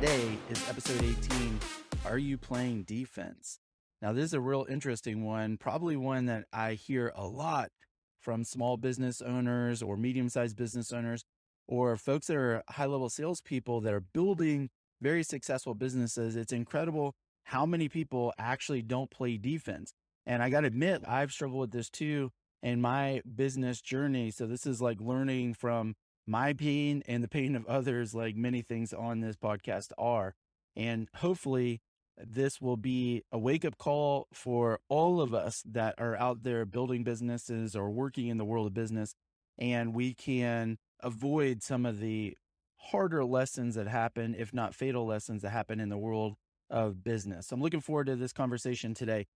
today is episode 18 Are You Playing Defense? Now, this is a real interesting one, probably one that I hear a lot from small business owners or medium sized business owners or folks that are high level salespeople that are building very successful businesses. It's incredible how many people actually don't play defense. And I got to admit, I've struggled with this too in my business journey. So this is like learning from my pain and the pain of others, like many things on this podcast are. And hopefully, this will be a wake up call for all of us that are out there building businesses or working in the world of business. And we can avoid some of the harder lessons that happen, if not fatal lessons that happen in the world of business. I'm looking forward to this conversation today.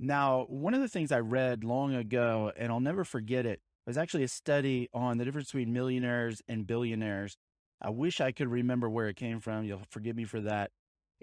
Now, one of the things I read long ago, and I'll never forget it, was actually a study on the difference between millionaires and billionaires. I wish I could remember where it came from. You'll forgive me for that.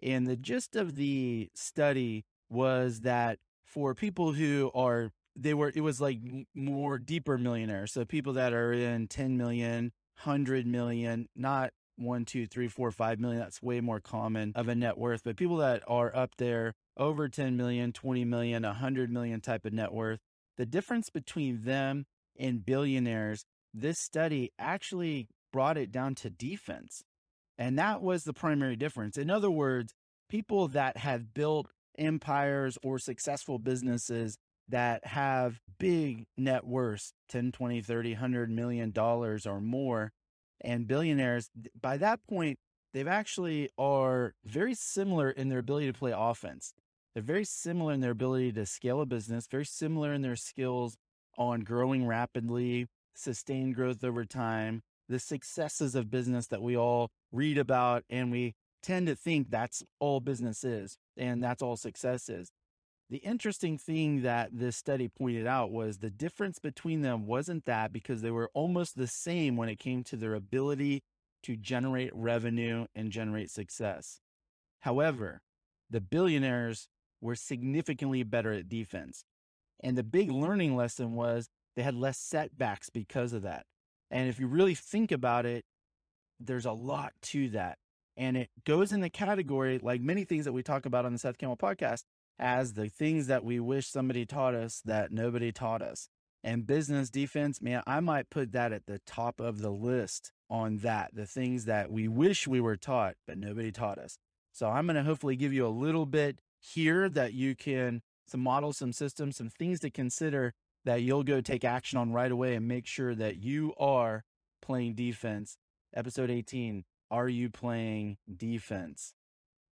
And the gist of the study was that for people who are, they were, it was like more deeper millionaires. So people that are in 10 million, 100 million, not one, two, three, four, five million. That's way more common of a net worth. But people that are up there over 10 million, 20 million, 100 million type of net worth, the difference between them and billionaires, this study actually brought it down to defense. And that was the primary difference. In other words, people that have built empires or successful businesses that have big net worths 10 20 30 100 million dollars or more and billionaires by that point they've actually are very similar in their ability to play offense they're very similar in their ability to scale a business very similar in their skills on growing rapidly sustained growth over time the successes of business that we all read about and we tend to think that's all business is and that's all success is the interesting thing that this study pointed out was the difference between them wasn't that because they were almost the same when it came to their ability to generate revenue and generate success. However, the billionaires were significantly better at defense. And the big learning lesson was they had less setbacks because of that. And if you really think about it, there's a lot to that. And it goes in the category, like many things that we talk about on the Seth Campbell podcast, as the things that we wish somebody taught us that nobody taught us. And business defense, man, I might put that at the top of the list on that, the things that we wish we were taught, but nobody taught us. So I'm going to hopefully give you a little bit here that you can some models, some systems, some things to consider that you'll go take action on right away and make sure that you are playing defense. Episode 18, are you playing defense?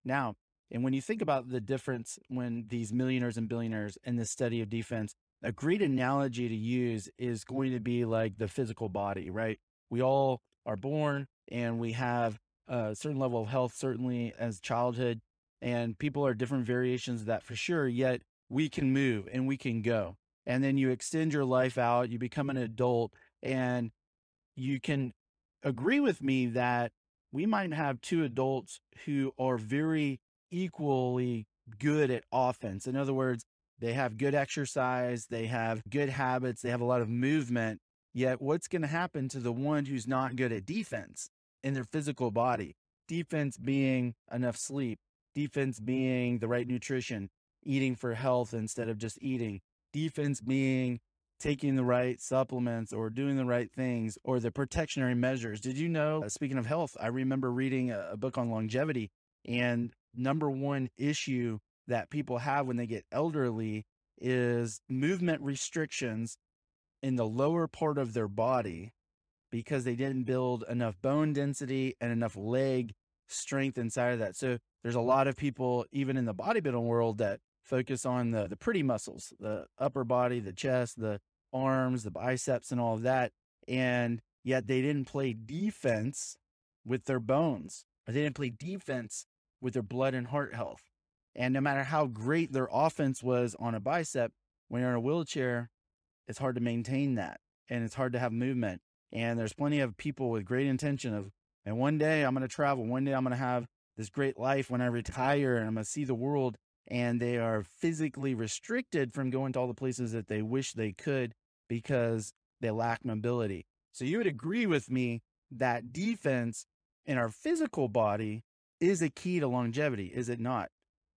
Now, and when you think about the difference when these millionaires and billionaires in the study of defense, a great analogy to use is going to be like the physical body, right? We all are born and we have a certain level of health, certainly as childhood, and people are different variations of that for sure. Yet we can move and we can go. And then you extend your life out, you become an adult, and you can agree with me that we might have two adults who are very equally good at offense. In other words, they have good exercise, they have good habits, they have a lot of movement. Yet, what's going to happen to the one who's not good at defense in their physical body? Defense being enough sleep, defense being the right nutrition, eating for health instead of just eating, defense being taking the right supplements or doing the right things or the protectionary measures. Did you know, uh, speaking of health, I remember reading a, a book on longevity and number one issue that people have when they get elderly is movement restrictions in the lower part of their body because they didn't build enough bone density and enough leg strength inside of that. So there's a lot of people, even in the bodybuilding world, that focus on the, the pretty muscles, the upper body, the chest, the arms, the biceps, and all of that. And yet they didn't play defense with their bones, they didn't play defense with their blood and heart health. And no matter how great their offense was on a bicep, when you're in a wheelchair, it's hard to maintain that and it's hard to have movement. And there's plenty of people with great intention of, and one day I'm going to travel. One day I'm going to have this great life when I retire and I'm going to see the world. And they are physically restricted from going to all the places that they wish they could because they lack mobility. So you would agree with me that defense in our physical body is a key to longevity, is it not?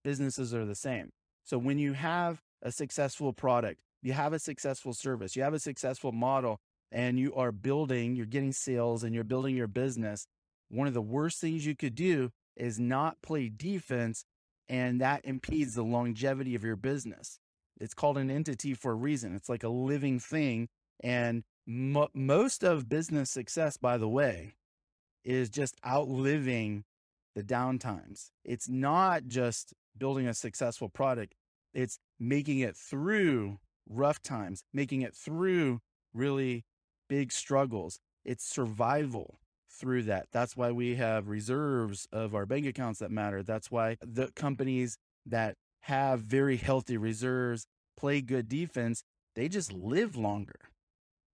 Businesses are the same. So when you have a successful product, you have a successful service, you have a successful model, and you are building, you're getting sales and you're building your business, one of the worst things you could do is not play defense, and that impedes the longevity of your business. It's called an entity for a reason. It's like a living thing. And mo- most of business success, by the way, is just outliving the downtimes. It's not just building a successful product, it's making it through rough times, making it through really big struggles. It's survival through that. That's why we have reserves of our bank accounts that matter. That's why the companies that have very healthy reserves, play good defense, they just live longer.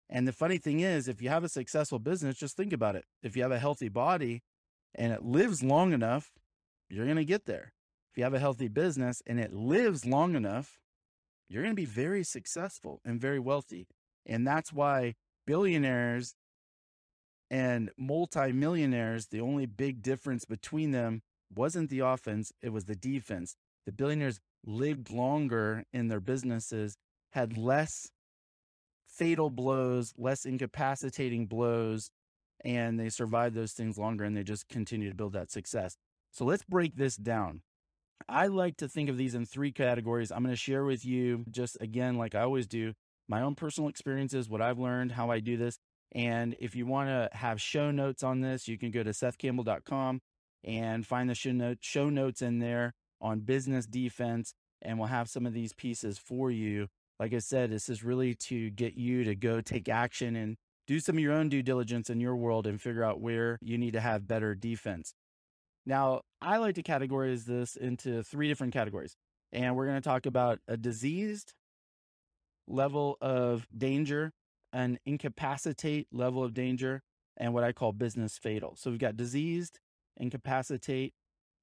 And the funny thing is, if you have a successful business, just think about it. If you have a healthy body and it lives long enough, you're going to get there. If you have a healthy business and it lives long enough, you're going to be very successful and very wealthy. And that's why billionaires and multimillionaires, the only big difference between them wasn't the offense, it was the defense. The billionaires lived longer in their businesses, had less fatal blows, less incapacitating blows, and they survived those things longer and they just continue to build that success. So let's break this down. I like to think of these in three categories. I'm going to share with you, just again, like I always do, my own personal experiences, what I've learned, how I do this. And if you want to have show notes on this, you can go to sethcampbell.com and find the show, note, show notes in there on business defense. And we'll have some of these pieces for you. Like I said, this is really to get you to go take action and do some of your own due diligence in your world and figure out where you need to have better defense. Now, I like to categorize this into three different categories. And we're going to talk about a diseased level of danger an incapacitate level of danger and what I call business fatal. So we've got diseased, incapacitate,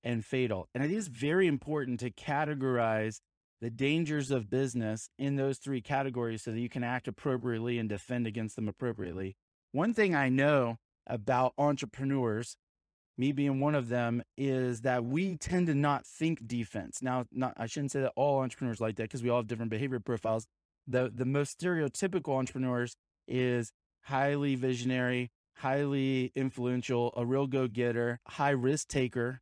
and fatal. And it is very important to categorize the dangers of business in those three categories so that you can act appropriately and defend against them appropriately. One thing I know about entrepreneurs, me being one of them, is that we tend to not think defense. Now, not I shouldn't say that all entrepreneurs like that because we all have different behavior profiles, the the most stereotypical entrepreneurs is highly visionary, highly influential, a real go-getter, high risk taker.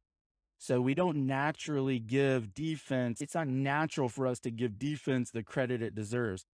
So we don't naturally give defense. It's not natural for us to give defense the credit it deserves.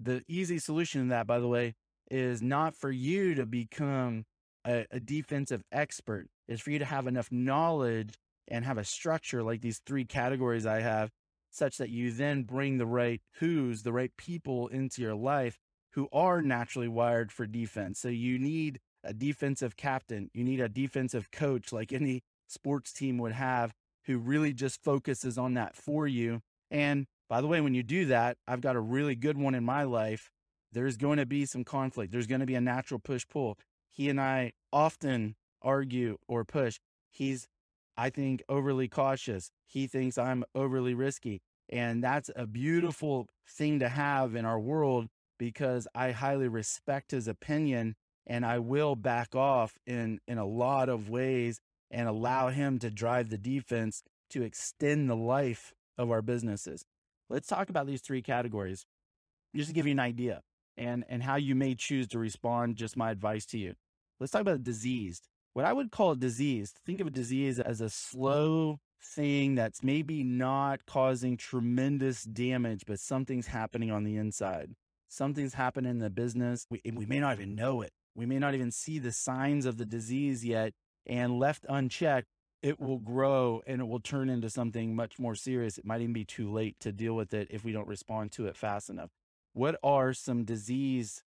The easy solution to that, by the way, is not for you to become a, a defensive expert. Is for you to have enough knowledge and have a structure like these three categories I have such that you then bring the right who's, the right people into your life who are naturally wired for defense. So you need a defensive captain, you need a defensive coach like any sports team would have who really just focuses on that for you. And by the way, when you do that, I've got a really good one in my life. There's going to be some conflict. There's going to be a natural push pull. He and I often argue or push. He's I think, overly cautious. He thinks I'm overly risky. And that's a beautiful thing to have in our world because I highly respect his opinion and I will back off in, in a lot of ways and allow him to drive the defense to extend the life of our businesses. Let's talk about these three categories just to give you an idea and, and how you may choose to respond. Just my advice to you. Let's talk about diseased what I would call a disease. Think of a disease as a mm-hmm. slow thing that's maybe not causing tremendous damage, but something's happening on the inside. Something's happening in the business. We, we may not even know it. We may not even see the signs of the disease yet. And left unchecked, it will grow and it will turn into something much more serious. It might even be too late to deal with it if we don't respond to it fast enough. What are some disease,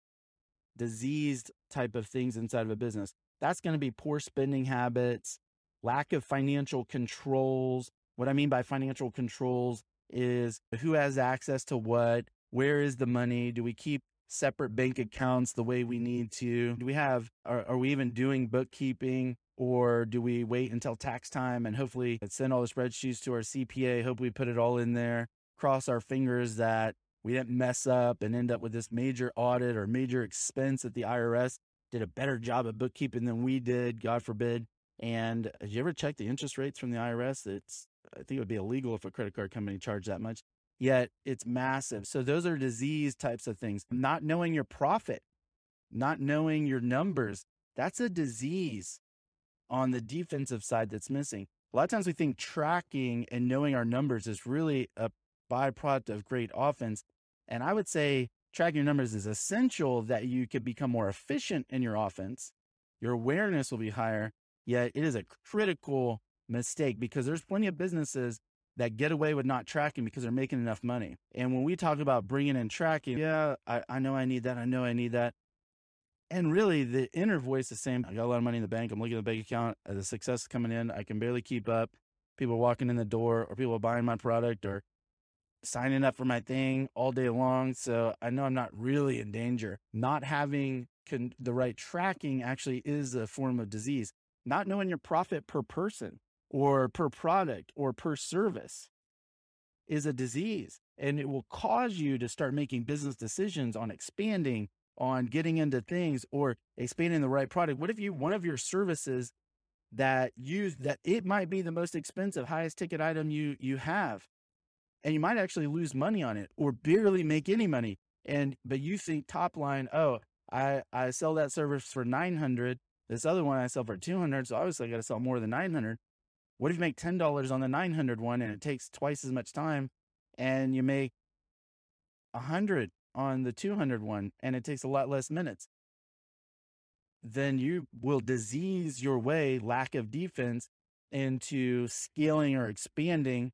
diseased type of things inside of a business? That's going to be poor spending habits, lack of financial controls. What I mean by financial controls is who has access to what, where is the money, do we keep separate bank accounts the way we need to? Do we have, are, are we even doing bookkeeping? Or do we wait until tax time and hopefully send all the spreadsheets to our CPA? Hope we put it all in there. Cross our fingers that we didn't mess up and end up with this major audit or major expense at the IRS did a better job of bookkeeping than we did, God forbid. And uh, did you ever check the interest rates from the IRS? It's, I think it would be illegal if a credit card company charged that much, yet it's massive. So those are disease types of things. Not knowing your profit, not knowing your numbers, that's a disease on the defensive side that's missing. A lot of times we think tracking and knowing our numbers is really a byproduct of great offense. And I would say tracking your numbers is essential that you could become more efficient in your offense. Your awareness will be higher, yet it is a critical mistake because there's plenty of businesses that get away with not tracking because they're making enough money. And when we talk about bringing in tracking, yeah, I, I know I need that. I know I need that. And really, the inner voice is saying, I got a lot of money in the bank. I'm looking at the bank account. Uh, the success is coming in. I can barely keep up. People walking in the door, or people buying my product, or signing up for my thing all day long. So I know I'm not really in danger. Not having con- the right tracking actually is a form of disease. Not knowing your profit per person or per product or per service is a disease. And it will cause you to start making business decisions on expanding, on getting into things or expanding the right product. What if you, one of your services that you, that it might be the most expensive, highest ticket item you, you have and you might actually lose money on it or barely make any money. And but you think top line, oh, I I sell that service for 900. This other one I sell for 200, so obviously I got to sell more than 900. What if you make $10 on the 900 one and it takes twice as much time and you make 100 on the 200 one and it takes a lot less minutes? Then you will disease your way, lack of defense, into scaling or expanding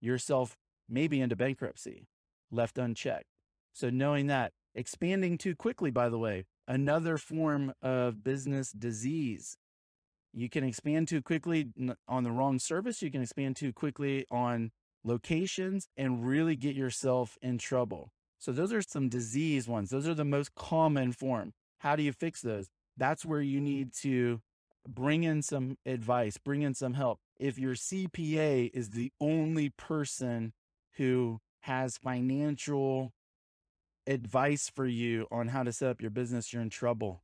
yourself maybe into bankruptcy left unchecked. So knowing that expanding too quickly, by the way, another form of business disease. You can expand too quickly on the wrong service. You can expand too quickly on locations and really get yourself in trouble. So those are some disease ones. Those are the most common form. How do you fix those? That's where you need to bring in some advice, bring in some help. If your CPA is the only person who has financial advice for you on how to set up your business, you're in trouble.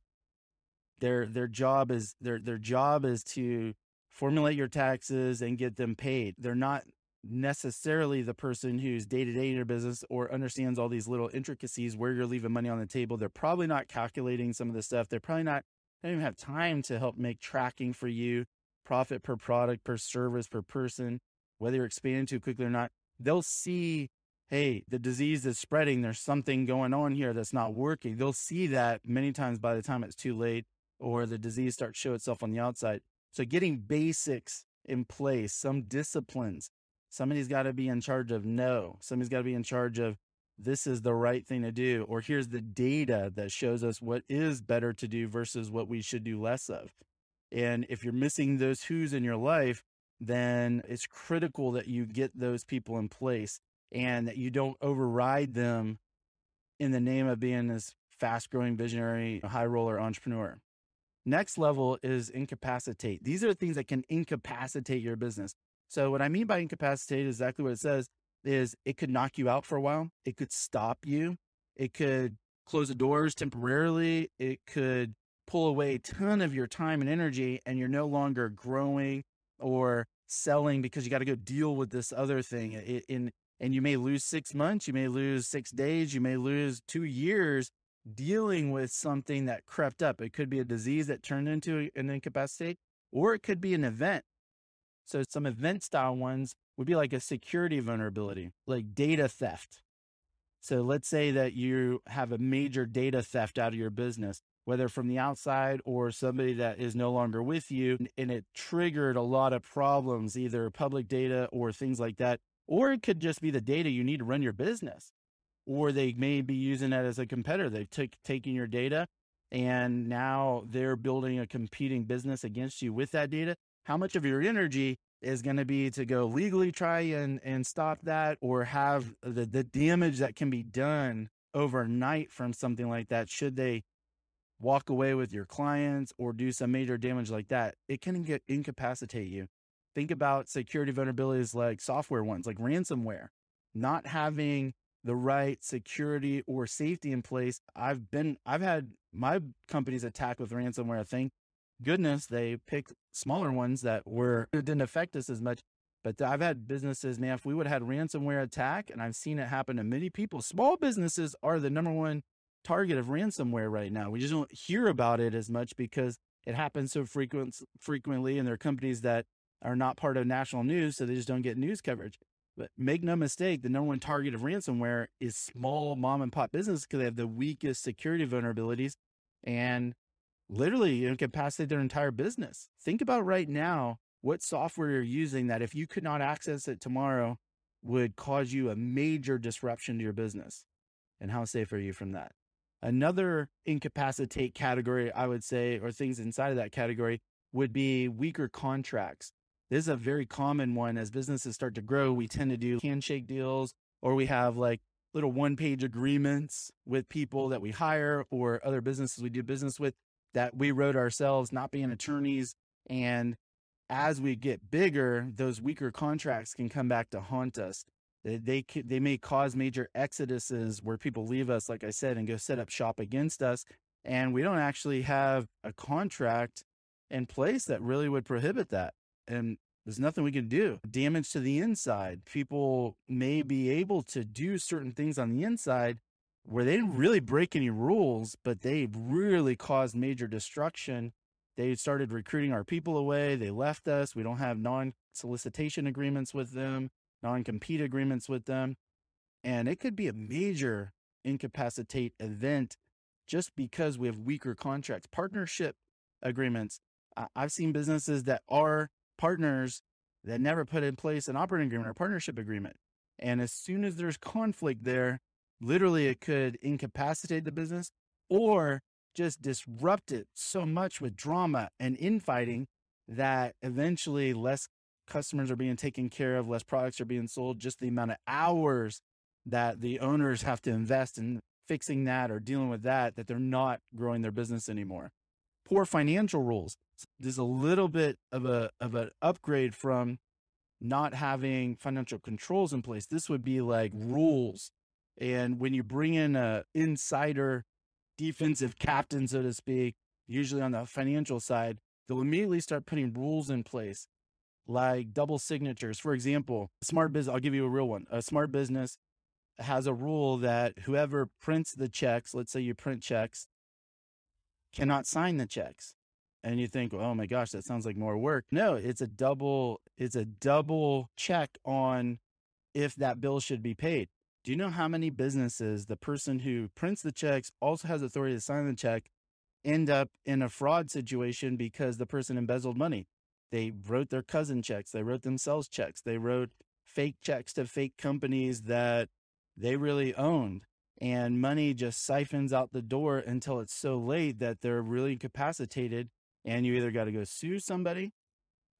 Their their job is their their job is to formulate your taxes and get them paid. They're not necessarily the person who's day to day in your business or understands all these little intricacies where you're leaving money on the table. They're probably not calculating some of the stuff. They're probably not they don't even have time to help make tracking for you, profit per product, per service, per person, whether you're expanding too quickly or not they'll see, hey, the disease is spreading. There's something going on here that's not working. They'll see that many times by the time it's too late or the disease starts to show itself on the outside. So getting basics in place, some disciplines. Somebody's got to be in charge of no. Somebody's got to be in charge of this is the right thing to do, or here's the data that shows us what is better to do versus what we should do less of. And if you're missing those who's in your life, then it's critical that you get those people in place and that you don't override them in the name of being this fast growing visionary high roller entrepreneur. Next level is incapacitate. These are things that can incapacitate your business. So what I mean by incapacitate is exactly what it says is it could knock you out for a while. It could stop you. It could close the doors temporarily. It could pull away a ton of your time and energy and you're no longer growing or selling because you got to go deal with this other thing in and you may lose 6 months, you may lose 6 days, you may lose 2 years dealing with something that crept up. It could be a disease that turned into an incapacity or it could be an event. So some event style ones would be like a security vulnerability, like data theft. So let's say that you have a major data theft out of your business whether from the outside or somebody that is no longer with you. And it triggered a lot of problems, either public data or things like that. Or it could just be the data you need to run your business. Or they may be using that as a competitor. They've t- taken your data and now they're building a competing business against you with that data. How much of your energy is going to be to go legally try and, and stop that or have the, the damage that can be done overnight from something like that should they walk away with your clients or do some major damage like that, it can get, incapacitate you. Think about security vulnerabilities like software ones, like ransomware, not having the right security or safety in place. I've been, I've had my company's attacked with ransomware, I think, goodness, they picked smaller ones that were, it didn't affect us as much. But I've had businesses, man, if we would have had ransomware attack, and I've seen it happen to many people, small businesses are the number one target of ransomware right now. We just don't hear about it as much because it happens so frequent, frequently, and there are companies that are not part of national news, so they just don't get news coverage. But make no mistake, the number one target of ransomware is small mom and pop business because they have the weakest security vulnerabilities and literally you incapacitate their entire business. Think about right now what software you're using that if you could not access it tomorrow would cause you a major disruption to your business. And how safe are you from that? Another incapacitate category, I would say, or things inside of that category would be weaker contracts. This is a very common one as businesses start to grow. We tend to do handshake deals or we have like little one page agreements with people that we hire or other businesses we do business with that we wrote ourselves, not being attorneys. And as we get bigger, those weaker contracts can come back to haunt us. They, they, may cause major exoduses where people leave us, like I said, and go set up shop against us. And we don't actually have a contract in place that really would prohibit that and there's nothing we can do. Damage to the inside. People may be able to do certain things on the inside where they didn't really break any rules, but they really caused major destruction. They started recruiting our people away. They left us. We don't have non solicitation agreements with them, non compete agreements with them. And it could be a major incapacitate event just because we have weaker contracts, partnership agreements. I've seen businesses that are partners that never put in place an operating agreement or partnership agreement. And as soon as there's conflict there, literally it could incapacitate the business or just disrupt it so much with drama and infighting that eventually less customers are being taken care of, less products are being sold, just the amount of hours that the owners have to invest in fixing that or dealing with that, that they're not growing their business anymore. Poor financial rules there's a little bit of a of an upgrade from not having financial controls in place. This would be like rules. And when you bring in a insider defensive captain, so to speak, usually on the financial side, they'll immediately start putting rules in place like double signatures. For example, smart business, I'll give you a real one. A smart business has a rule that whoever prints the checks, let's say you print checks, cannot sign the checks and you think, oh my gosh, that sounds like more work. No, it's a double, it's a double check on if that bill should be paid. Do you know how many businesses the person who prints the checks also has authority to sign the check end up in a fraud situation because the person embezzled money? They wrote their cousin checks, they wrote themselves checks, they wrote fake checks to fake companies that they really owned. And money just siphons out the door until it's so late that they're really incapacitated and you either got to go sue somebody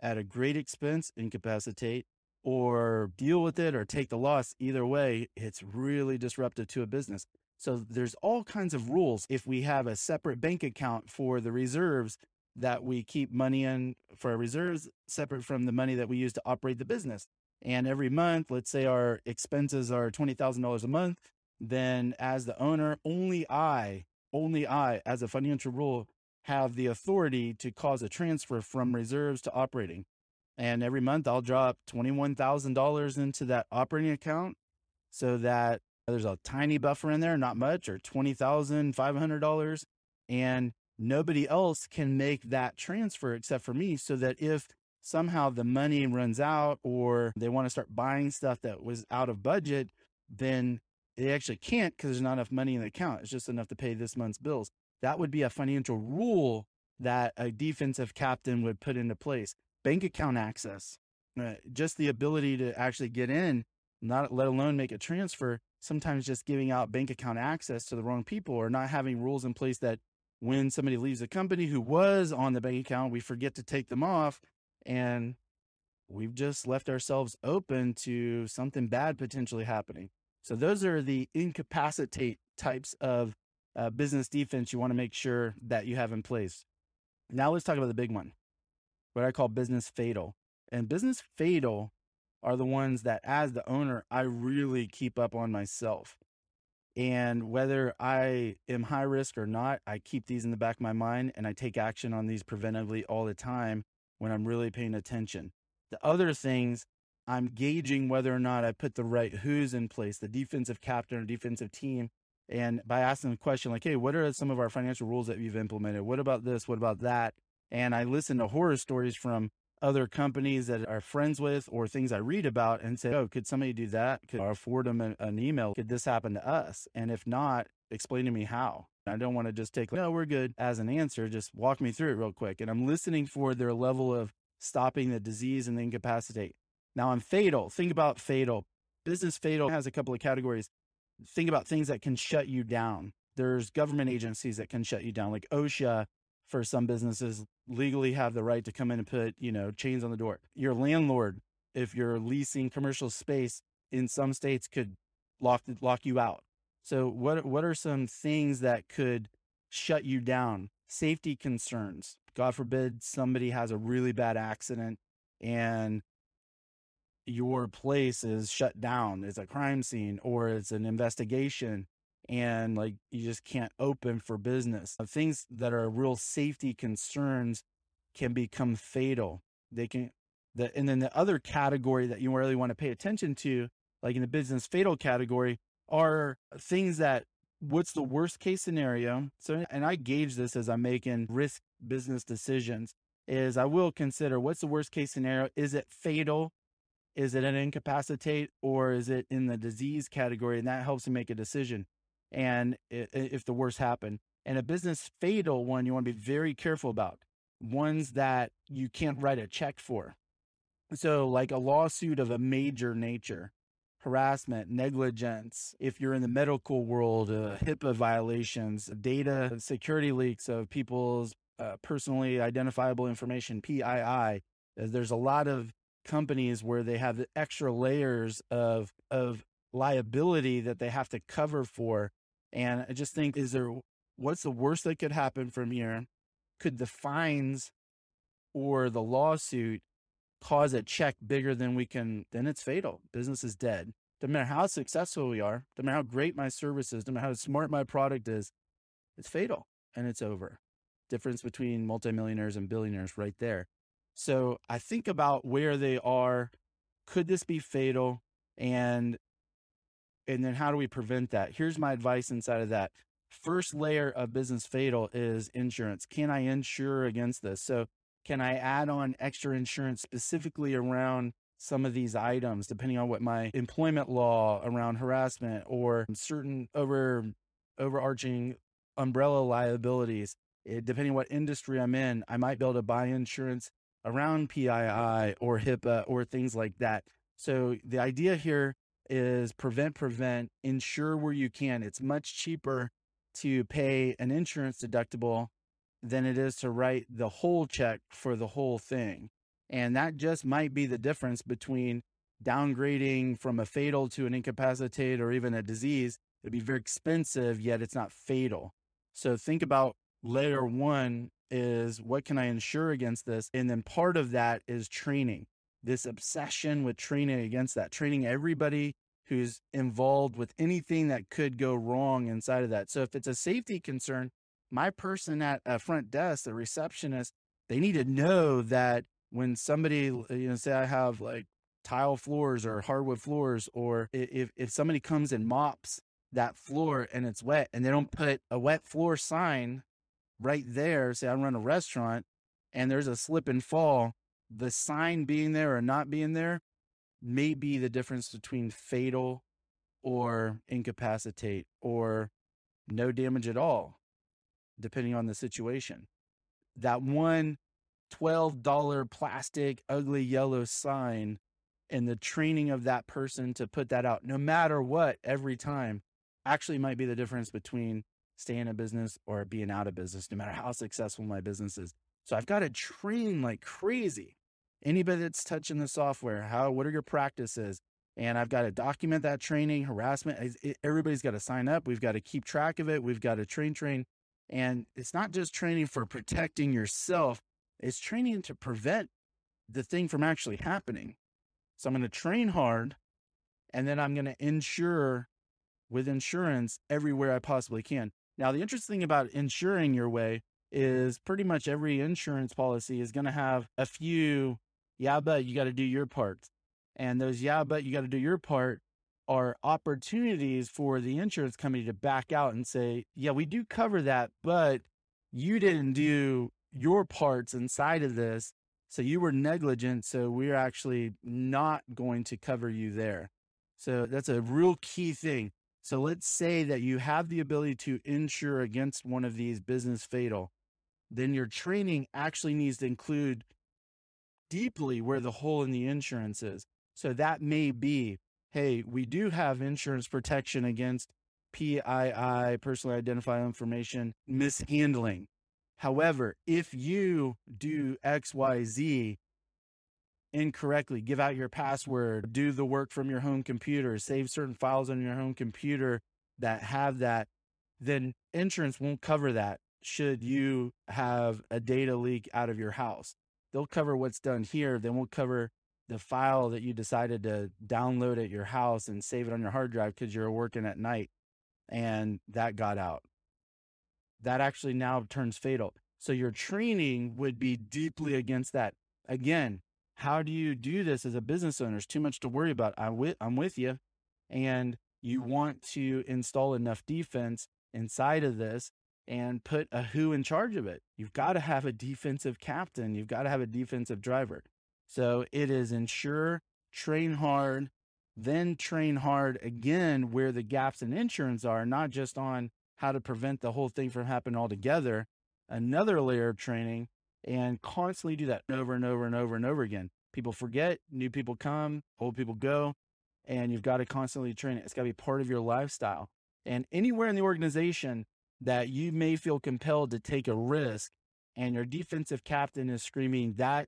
at a great expense, incapacitate, or deal with it or take the loss. Either way, it's really disruptive to a business. So there's all kinds of rules. If we have a separate bank account for the reserves that we keep money in for our reserves, separate from the money that we use to operate the business. And every month, let's say our expenses are $20,000 a month, then as the owner, only I, only I, as a financial rule, have the authority to cause a transfer from reserves to operating. And every month I'll drop $21,000 into that operating account so that there's a tiny buffer in there, not much, or $20,500. And nobody else can make that transfer except for me. So that if somehow the money runs out or they want to start buying stuff that was out of budget, then they actually can't because there's not enough money in the account. It's just enough to pay this month's bills that would be a financial rule that a defensive captain would put into place. Bank account access, uh, just the ability to actually get in, not let alone make a transfer. Sometimes just giving out bank account access to the wrong people or not having rules in place that when somebody leaves a company who was on the bank account, we forget to take them off. And we've just left ourselves open to something bad potentially happening. So those are the incapacitate types of uh, business defense you want to make sure that you have in place. Now let's talk about the big one, what I call business fatal. And business fatal are the ones that, as the owner, I really keep up on myself. And whether I am high risk or not, I keep these in the back of my mind and I take action on these preventively all the time when I'm really paying attention. The other things, I'm gauging whether or not I put the right who's in place, the defensive captain or defensive team. And by asking the question, like, hey, what are some of our financial rules that you've implemented? What about this? What about that? And I listen to horror stories from other companies that are friends with or things I read about and say, oh, could somebody do that? Could I forward them an, an email? Could this happen to us? And if not, explain to me how. I don't want to just take, no, we're good as an answer. Just walk me through it real quick. And I'm listening for their level of stopping the disease and incapacitate. Now I'm fatal. Think about fatal. Business fatal has a couple of categories. Think about things that can shut you down. There's government agencies that can shut you down, like OSHA for some businesses legally have the right to come in and put, you know, chains on the door. Your landlord, if you're leasing commercial space in some states could lock lock you out. So what what are some things that could shut you down? Safety concerns. God forbid somebody has a really bad accident and your place is shut down. It's a crime scene or it's an investigation and like you just can't open for business. Uh, things that are real safety concerns can become fatal. They can the and then the other category that you really want to pay attention to, like in the business fatal category, are things that what's the worst case scenario? So and I gauge this as I'm making risk business decisions is I will consider what's the worst case scenario? Is it fatal? Is it an incapacitate or is it in the disease category? And that helps me make a decision and if the worst happen. And a business fatal one, you want to be very careful about ones that you can't write a check for. So, like a lawsuit of a major nature, harassment, negligence. If you're in the medical world, uh, HIPAA violations, data security leaks of people's uh, personally identifiable information, PII. There's a lot of companies where they have extra layers of of liability that they have to cover for and I just think, is there, what's the worst that could happen from here? Could the fines or the lawsuit cause a check bigger than we can, then it's fatal. Business is dead. No matter how successful we are, no matter how great my service is, no matter how smart my product is, it's fatal and it's over. Difference between multimillionaires and billionaires right there. So I think about where they are. Could this be fatal? And and then how do we prevent that? Here's my advice inside of that. First layer of business fatal is insurance. Can I insure against this? So, can I add on extra insurance specifically around some of these items, depending on what my employment law around harassment or certain over overarching umbrella liabilities, it, eh, depending what industry I'm in, I might be able to buy insurance around PII or HIPAA or things like that. So the idea here is prevent, prevent, insure where you can. It's much cheaper to pay an insurance deductible than it is to write the whole check for the whole thing. And that just might be the difference between downgrading from a fatal to an incapacitate or even a disease. It'd be very expensive, yet it's not fatal. So think about layer one is what can I insure against this? And then part of that is training this obsession with training against that, training everybody who's involved with anything that could go wrong inside of that. So if it's a safety concern, my person at a front desk, the receptionist, they need to know that when somebody, you know, say I have like tile floors or hardwood floors, or if, if somebody comes and mops that floor and it's wet and they don't put a wet floor sign right there, say I run a restaurant and there's a slip and fall, the sign being there or not being there may be the difference between fatal or incapacitate or no damage at all, depending on the situation. That one $12 plastic, ugly yellow sign and the training of that person to put that out, no matter what, every time, actually might be the difference between staying in business or being out of business, no matter how successful my business is. So I've got to train like crazy anybody that's touching the software, how, what are your practices? And I've got to document that training, harassment. Everybody's got to sign up. We've got to keep track of it. We've got to train, train. And it's not just training for protecting yourself, it's training to prevent the thing from actually happening. So I'm going to train hard and then I'm going to insure with insurance everywhere I possibly can. Now, the interesting thing about insuring your way is pretty much every insurance policy is going to have a few, yeah, but you got to do your part. And those, yeah, but you got to do your part are opportunities for the insurance company to back out and say, yeah, we do cover that, but you didn't do your parts inside of this. So you were negligent. So we're actually not going to cover you there. So that's a real key thing. So let's say that you have the ability to insure against one of these business fatal, then your training actually needs to include deeply where the hole in the insurance is. So that may be, hey, we do have insurance protection against PII, personally identified information mishandling. However, if you do XYZ incorrectly, give out your password, do the work from your home computer, save certain files on your home computer that have that, then insurance won't cover that should you have a data leak out of your house. They'll cover what's done here, they won't cover the file that you decided to download at your house and save it on your hard drive because you're working at night and that got out that actually now turns fatal. So your training would be deeply against that. Again, how do you do this as a business owner? It's too much to worry about. I'm with, I'm with you. And you want to install enough defense inside of this and put a who in charge of it. You've hmm. got to have a defensive captain. You've got to have a defensive driver. So it is insure, train hard, then train hard again where the gaps in insurance are, not just on how to prevent the whole thing from happening altogether, another layer of training, and constantly do that over and over and over and over again. People forget, new people come, old people go, and you've got to constantly train it. It's got to be part of your lifestyle. And anywhere in the organization that you may feel compelled to take a risk and your defensive captain is screaming, that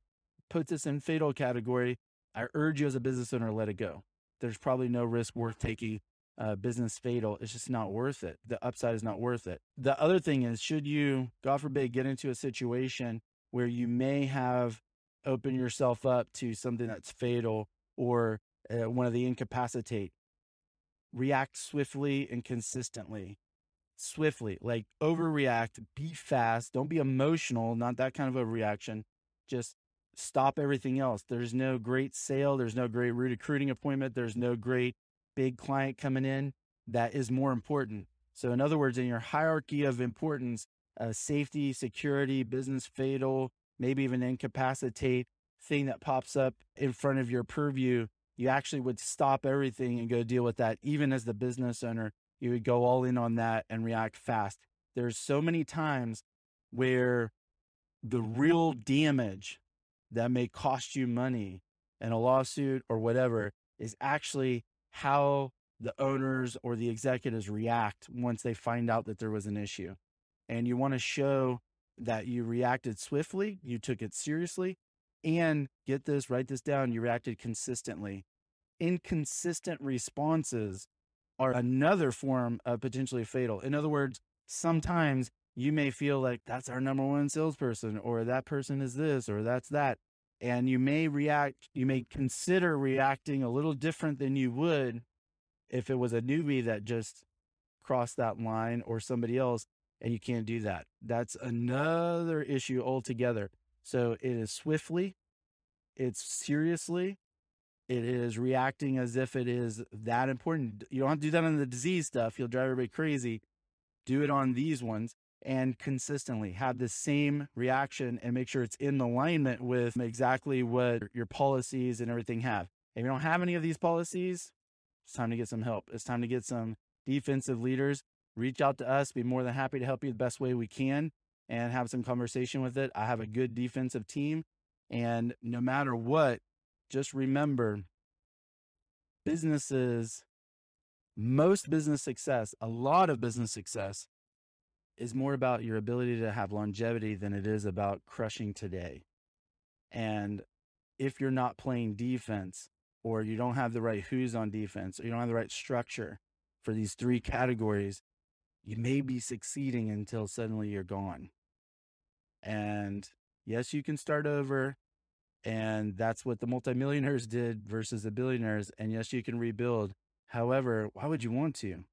puts us in fatal category. I urge you as a business owner, let it go. There's probably no risk worth taking uh, business fatal, it's just not worth it. The upside is not worth it. The other thing is, should you, God forbid, get into a situation where you may have opened yourself up to something that's fatal or uh, one of the incapacitate, react swiftly and consistently. Swiftly, like overreact, be fast, don't be emotional, not that kind of a reaction. Just stop everything else. There's no great sale, there's no great recruiting appointment, there's no great big client coming in that is more important. So, in other words, in your hierarchy of importance, uh, safety, security, business fatal, maybe even incapacitate thing that pops up in front of your purview, you actually would stop everything and go deal with that. Even as the business owner, you would go all in on that and react fast. There's so many times where the real damage that may cost you money in a lawsuit or whatever is actually how the owners or the executives react once they find out that there was an issue. And you want to show that you reacted swiftly, you took it seriously, and get this, write this down, you reacted consistently. Inconsistent responses are another form of potentially fatal. In other words, sometimes you may feel like that's our number one salesperson, or that person is this, or that's that. And you may react you may consider reacting a little different than you would if it was a newbie that just crossed that line or somebody else and you can't do that. That's another issue altogether. So it is swiftly it's seriously it is reacting as if it is that important you don't have to do that on the disease stuff you'll drive everybody crazy do it on these ones and consistently have the same reaction and make sure it's in alignment with exactly what your policies and everything have. If you don't have any of these policies, it's time to get some help. It's time to get some defensive leaders. Reach out to us. Be more than happy to help you the best way we can and have some conversation with it. I have a good defensive team. And no matter what, just remember businesses, most business success, a lot of business success is more about your ability to have longevity than it is about crushing today. And if you're not playing defense or you don't have the right who's on defense or you don't have the right structure for these three categories, you may be succeeding until suddenly you're gone. And yes, you can start over. And that's what the multimillionaires did versus the billionaires. And yes, you can rebuild. However, why would you want to?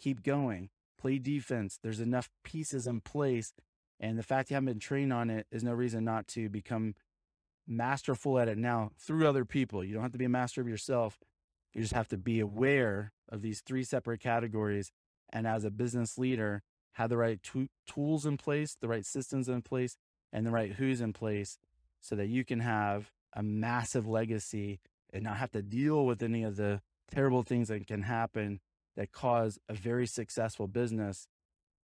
keep going, play defense. There's enough pieces in place. And the fact you haven't been trained on it is no reason not to become masterful at it now through other people. You don't have to be a master of yourself. You just have to be aware of these three separate categories. And as a business leader, have the right t- tools in place, the right systems in place, and the right who's in place so that you can have a massive legacy and not have to deal with any of the terrible things that can happen that cause a very successful business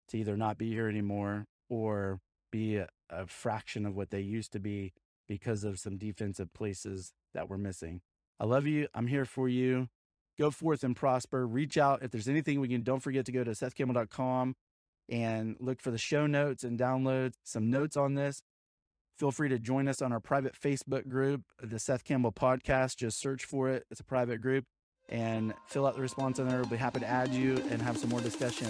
to either not be here anymore or be a, a fraction of what they used to be because of some defensive places that we're missing. I love you. I'm here for you. Go forth and prosper. Reach out. If there's anything we can, don't forget to go to sethcampbell.com and look for the show notes and download some notes on this. Feel free to join us on our private Facebook group, the Seth Campbell Podcast. Just search for it. It's a private group and fill out the response on there. We'll be happy to add you and have some more discussion.